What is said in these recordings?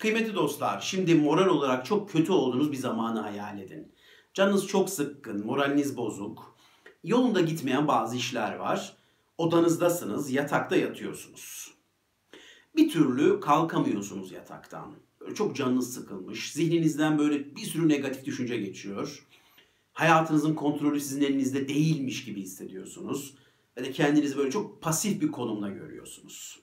Kıymetli dostlar, şimdi moral olarak çok kötü olduğunuz bir zamanı hayal edin. Canınız çok sıkkın, moraliniz bozuk. Yolunda gitmeyen bazı işler var. Odanızdasınız, yatakta yatıyorsunuz. Bir türlü kalkamıyorsunuz yataktan. Böyle çok canınız sıkılmış. Zihninizden böyle bir sürü negatif düşünce geçiyor. Hayatınızın kontrolü sizin elinizde değilmiş gibi hissediyorsunuz. Ve de kendinizi böyle çok pasif bir konumda görüyorsunuz.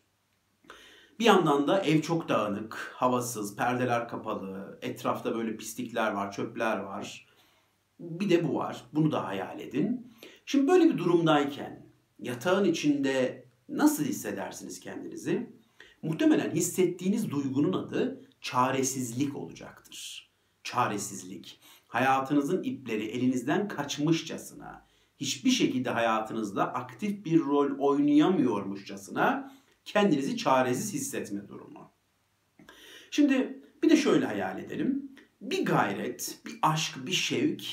Bir yandan da ev çok dağınık, havasız, perdeler kapalı, etrafta böyle pislikler var, çöpler var. Bir de bu var. Bunu da hayal edin. Şimdi böyle bir durumdayken yatağın içinde nasıl hissedersiniz kendinizi? Muhtemelen hissettiğiniz duygunun adı çaresizlik olacaktır. Çaresizlik. Hayatınızın ipleri elinizden kaçmışçasına, hiçbir şekilde hayatınızda aktif bir rol oynayamıyormuşçasına kendinizi çaresiz hissetme durumu. Şimdi bir de şöyle hayal edelim. Bir gayret, bir aşk, bir şevk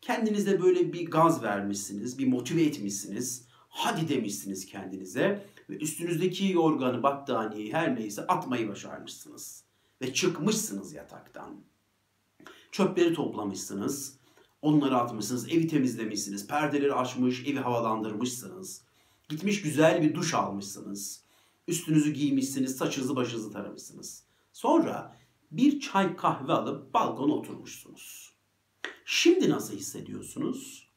kendinize böyle bir gaz vermişsiniz, bir motive etmişsiniz. Hadi demişsiniz kendinize ve üstünüzdeki yorganı, battaniyeyi her neyse atmayı başarmışsınız. Ve çıkmışsınız yataktan. Çöpleri toplamışsınız. Onları atmışsınız, evi temizlemişsiniz, perdeleri açmış, evi havalandırmışsınız. Gitmiş güzel bir duş almışsınız. Üstünüzü giymişsiniz, saçınızı başınızı taramışsınız. Sonra bir çay kahve alıp balkona oturmuşsunuz. Şimdi nasıl hissediyorsunuz?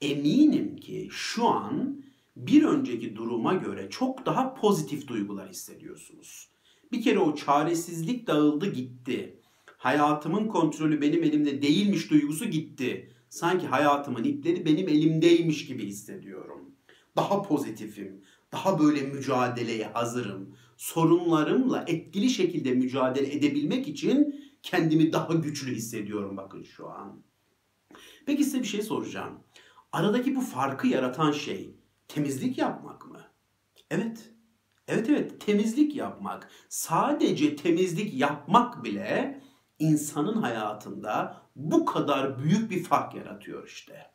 Eminim ki şu an bir önceki duruma göre çok daha pozitif duygular hissediyorsunuz. Bir kere o çaresizlik dağıldı gitti. Hayatımın kontrolü benim elimde değilmiş duygusu gitti. Sanki hayatımın ipleri benim elimdeymiş gibi hissediyorum. Daha pozitifim, daha böyle mücadeleye hazırım. Sorunlarımla etkili şekilde mücadele edebilmek için kendimi daha güçlü hissediyorum bakın şu an. Peki size bir şey soracağım. Aradaki bu farkı yaratan şey temizlik yapmak mı? Evet. Evet evet temizlik yapmak. Sadece temizlik yapmak bile insanın hayatında bu kadar büyük bir fark yaratıyor işte.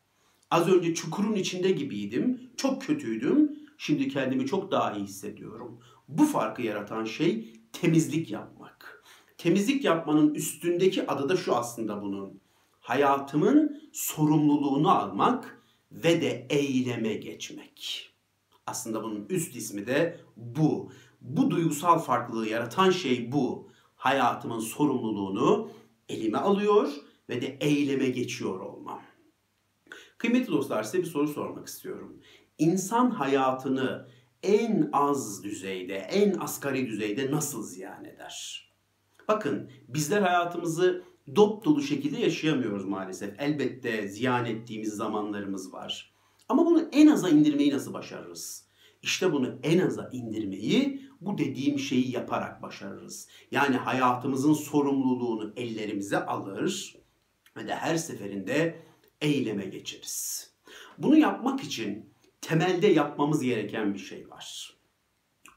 Az önce çukurun içinde gibiydim. Çok kötüydüm. Şimdi kendimi çok daha iyi hissediyorum. Bu farkı yaratan şey temizlik yapmak. Temizlik yapmanın üstündeki adı da şu aslında bunun. Hayatımın sorumluluğunu almak ve de eyleme geçmek. Aslında bunun üst ismi de bu. Bu duygusal farklılığı yaratan şey bu. Hayatımın sorumluluğunu elime alıyor ve de eyleme geçiyor olmam. Kıymetli dostlar size bir soru sormak istiyorum. İnsan hayatını en az düzeyde, en asgari düzeyde nasıl ziyan eder? Bakın bizler hayatımızı dop dolu şekilde yaşayamıyoruz maalesef. Elbette ziyan ettiğimiz zamanlarımız var. Ama bunu en aza indirmeyi nasıl başarırız? İşte bunu en aza indirmeyi bu dediğim şeyi yaparak başarırız. Yani hayatımızın sorumluluğunu ellerimize alır ve de her seferinde eyleme geçeriz. Bunu yapmak için temelde yapmamız gereken bir şey var.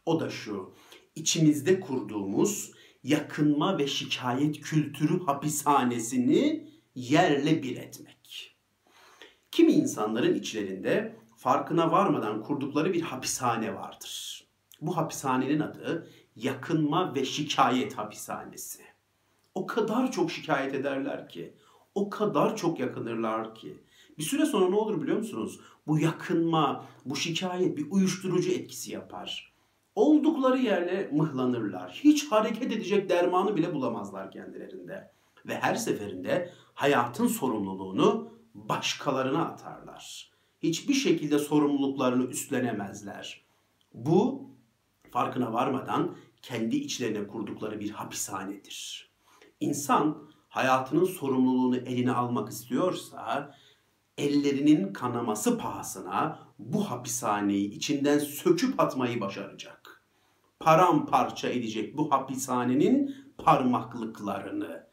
O da şu. içimizde kurduğumuz yakınma ve şikayet kültürü hapishanesini yerle bir etmek. Kimi insanların içlerinde farkına varmadan kurdukları bir hapishane vardır. Bu hapishanenin adı yakınma ve şikayet hapishanesi. O kadar çok şikayet ederler ki, o kadar çok yakınırlar ki. Bir süre sonra ne olur biliyor musunuz? Bu yakınma, bu şikayet bir uyuşturucu etkisi yapar. Oldukları yerle mıhlanırlar. Hiç hareket edecek dermanı bile bulamazlar kendilerinde. Ve her seferinde hayatın sorumluluğunu başkalarına atarlar. Hiçbir şekilde sorumluluklarını üstlenemezler. Bu farkına varmadan kendi içlerine kurdukları bir hapishanedir. İnsan hayatının sorumluluğunu eline almak istiyorsa ellerinin kanaması pahasına bu hapishaneyi içinden söküp atmayı başaracak. Paramparça edecek bu hapishanenin parmaklıklarını.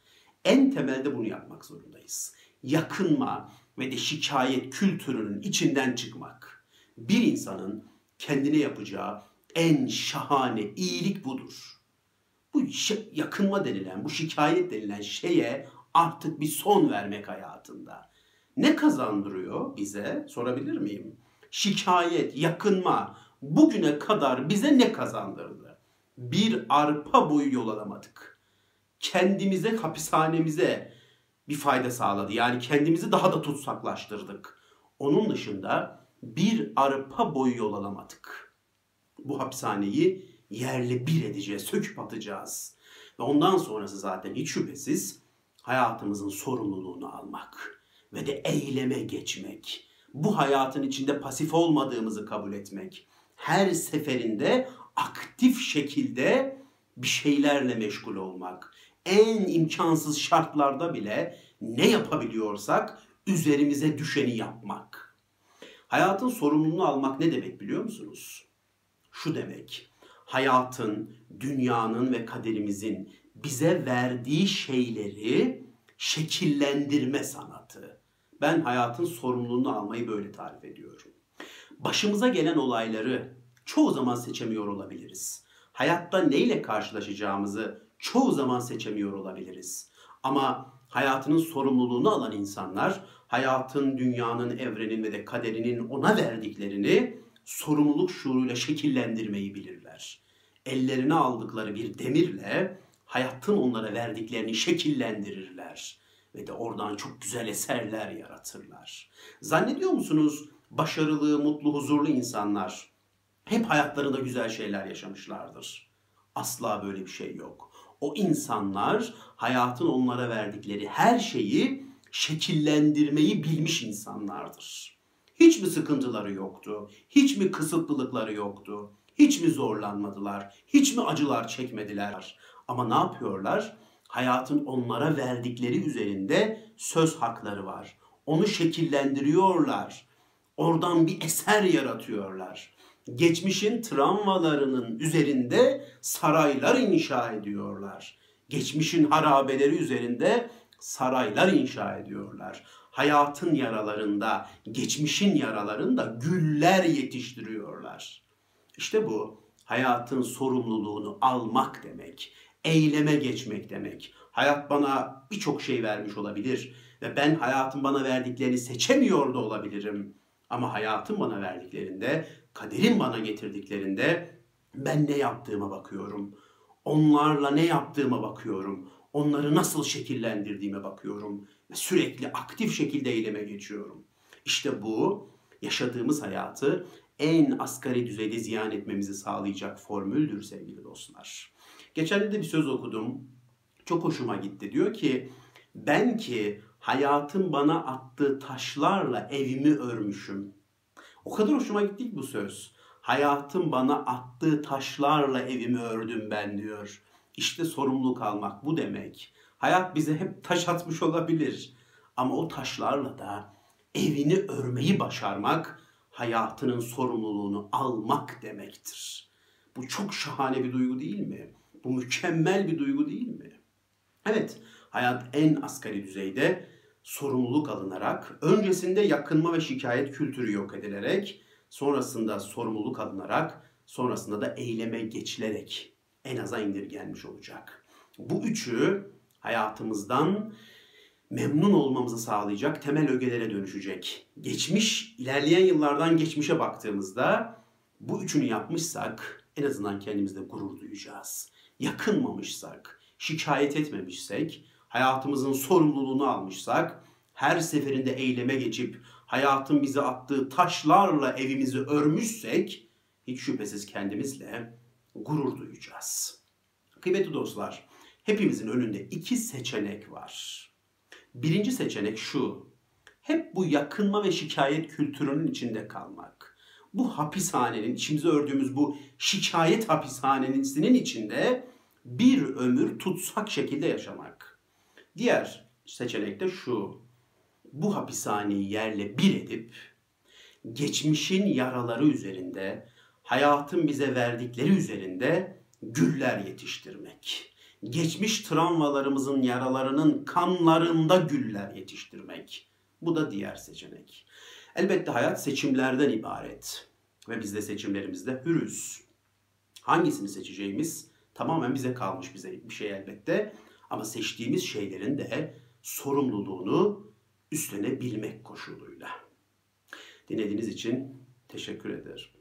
En temelde bunu yapmak zorundayız. Yakınma ve de şikayet kültürünün içinden çıkmak. Bir insanın kendine yapacağı en şahane iyilik budur. Bu yakınma denilen, bu şikayet denilen şeye artık bir son vermek hayatında. Ne kazandırıyor bize? Sorabilir miyim? Şikayet, yakınma bugüne kadar bize ne kazandırdı? Bir arpa boyu yol alamadık. kendimize, hapishanemize bir fayda sağladı. Yani kendimizi daha da tutsaklaştırdık. Onun dışında bir arpa boyu yol alamadık. Bu hapishaneyi yerle bir edeceğiz, söküp atacağız. Ve ondan sonrası zaten hiç şüphesiz hayatımızın sorumluluğunu almak ve de eyleme geçmek. Bu hayatın içinde pasif olmadığımızı kabul etmek. Her seferinde aktif şekilde bir şeylerle meşgul olmak. En imkansız şartlarda bile ne yapabiliyorsak üzerimize düşeni yapmak. Hayatın sorumluluğunu almak ne demek biliyor musunuz? Şu demek. Hayatın, dünyanın ve kaderimizin bize verdiği şeyleri şekillendirme sanatı. Ben hayatın sorumluluğunu almayı böyle tarif ediyorum. Başımıza gelen olayları çoğu zaman seçemiyor olabiliriz. Hayatta neyle karşılaşacağımızı çoğu zaman seçemiyor olabiliriz. Ama hayatının sorumluluğunu alan insanlar hayatın, dünyanın, evrenin ve de kaderinin ona verdiklerini sorumluluk şuuruyla şekillendirmeyi bilirler. Ellerine aldıkları bir demirle hayatın onlara verdiklerini şekillendirirler ve de oradan çok güzel eserler yaratırlar. Zannediyor musunuz başarılı, mutlu, huzurlu insanlar hep hayatlarında güzel şeyler yaşamışlardır? Asla böyle bir şey yok. O insanlar hayatın onlara verdikleri her şeyi şekillendirmeyi bilmiş insanlardır. Hiç mi sıkıntıları yoktu? Hiç mi kısıtlılıkları yoktu? Hiç mi zorlanmadılar? Hiç mi acılar çekmediler? Ama ne yapıyorlar? Hayatın onlara verdikleri üzerinde söz hakları var. Onu şekillendiriyorlar. Oradan bir eser yaratıyorlar. Geçmişin travmalarının üzerinde saraylar inşa ediyorlar. Geçmişin harabeleri üzerinde saraylar inşa ediyorlar. Hayatın yaralarında, geçmişin yaralarında güller yetiştiriyorlar. İşte bu hayatın sorumluluğunu almak demek eyleme geçmek demek. Hayat bana birçok şey vermiş olabilir ve ben hayatın bana verdiklerini seçemiyor da olabilirim. Ama hayatın bana verdiklerinde, kaderin bana getirdiklerinde ben ne yaptığıma bakıyorum. Onlarla ne yaptığıma bakıyorum. Onları nasıl şekillendirdiğime bakıyorum ve sürekli aktif şekilde eyleme geçiyorum. İşte bu yaşadığımız hayatı en asgari düzeyde ziyan etmemizi sağlayacak formüldür sevgili dostlar. Geçen de bir söz okudum. Çok hoşuma gitti. Diyor ki ben ki hayatın bana attığı taşlarla evimi örmüşüm. O kadar hoşuma gitti ki bu söz. Hayatın bana attığı taşlarla evimi ördüm ben diyor. İşte sorumluluk almak bu demek. Hayat bize hep taş atmış olabilir. Ama o taşlarla da evini örmeyi başarmak hayatının sorumluluğunu almak demektir. Bu çok şahane bir duygu değil mi? Bu mükemmel bir duygu değil mi? Evet, hayat en asgari düzeyde sorumluluk alınarak, öncesinde yakınma ve şikayet kültürü yok edilerek, sonrasında sorumluluk alınarak, sonrasında da eyleme geçilerek en aza indirgenmiş olacak. Bu üçü hayatımızdan memnun olmamızı sağlayacak temel ögelere dönüşecek. Geçmiş, ilerleyen yıllardan geçmişe baktığımızda bu üçünü yapmışsak en azından kendimizde gurur duyacağız yakınmamışsak, şikayet etmemişsek, hayatımızın sorumluluğunu almışsak, her seferinde eyleme geçip hayatın bize attığı taşlarla evimizi örmüşsek, hiç şüphesiz kendimizle gurur duyacağız. Kıymetli dostlar, hepimizin önünde iki seçenek var. Birinci seçenek şu, hep bu yakınma ve şikayet kültürünün içinde kalmak bu hapishanenin, içimize ördüğümüz bu şikayet hapishanesinin içinde bir ömür tutsak şekilde yaşamak. Diğer seçenek de şu. Bu hapishaneyi yerle bir edip geçmişin yaraları üzerinde, hayatın bize verdikleri üzerinde güller yetiştirmek. Geçmiş travmalarımızın yaralarının kanlarında güller yetiştirmek. Bu da diğer seçenek. Elbette hayat seçimlerden ibaret ve biz de seçimlerimizde hürüz. Hangisini seçeceğimiz tamamen bize kalmış bize bir şey elbette. Ama seçtiğimiz şeylerin de sorumluluğunu üstlenebilmek koşuluyla. Dinlediğiniz için teşekkür ederim.